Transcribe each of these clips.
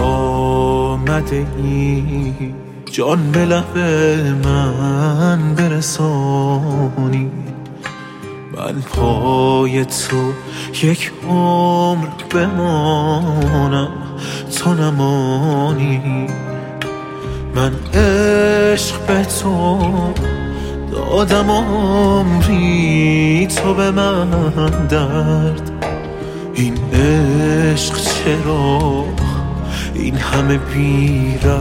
آمده ای؟ جان به لب من برسانی. من پای تو یک عمر بمانم تو نمانی. من عشق به تو دادم عمری تو به من درد. این عشق چرا این همه بیره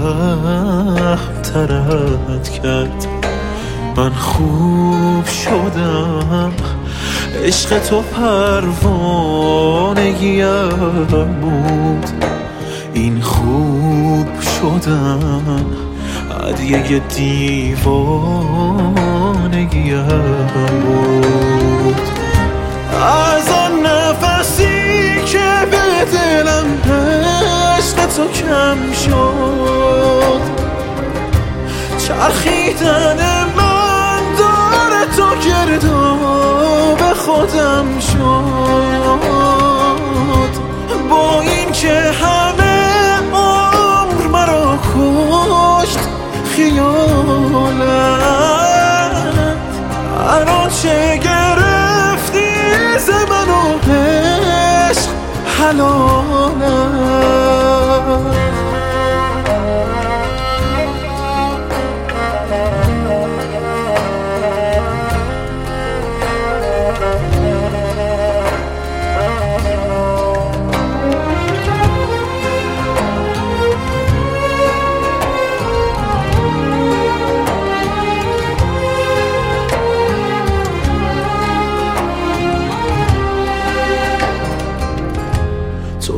ترد کرد. من خوب شدم. عشق تو پروانگیم بود. این خوب شدن عدیه دیوانگیم بود. از کم شد. چرخیدن من داره تو به خودم شد.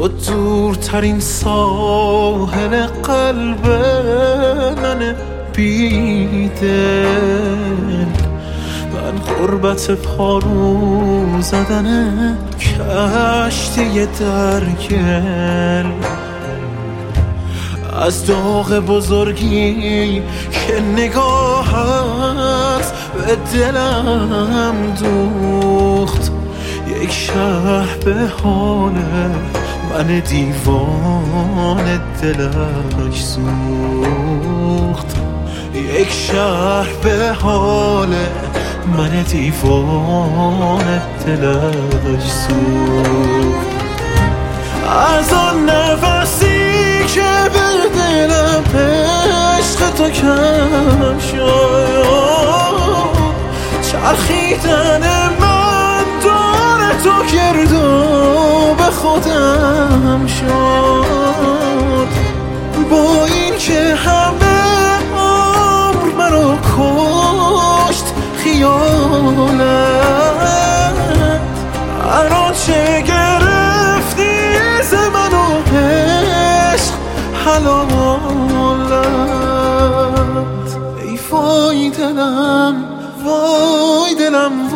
تو دورترین ساحل قلب من بیده من غربت پارو زدن کشتی درگل از داغ بزرگی که نگاهت به دلم دوخت. یک شهر به حاله من دیوان دلش سوخت. یک شهر به حال من دیوان دلش سوخت. از آن نفسی که به دلم عشق تو کم شد. چرخیدن من خودم شد. با این که همه عمر مرا کشت خیالت الان چه گرفتی ز من و عشق حلالت. ای وای دلم وای دلم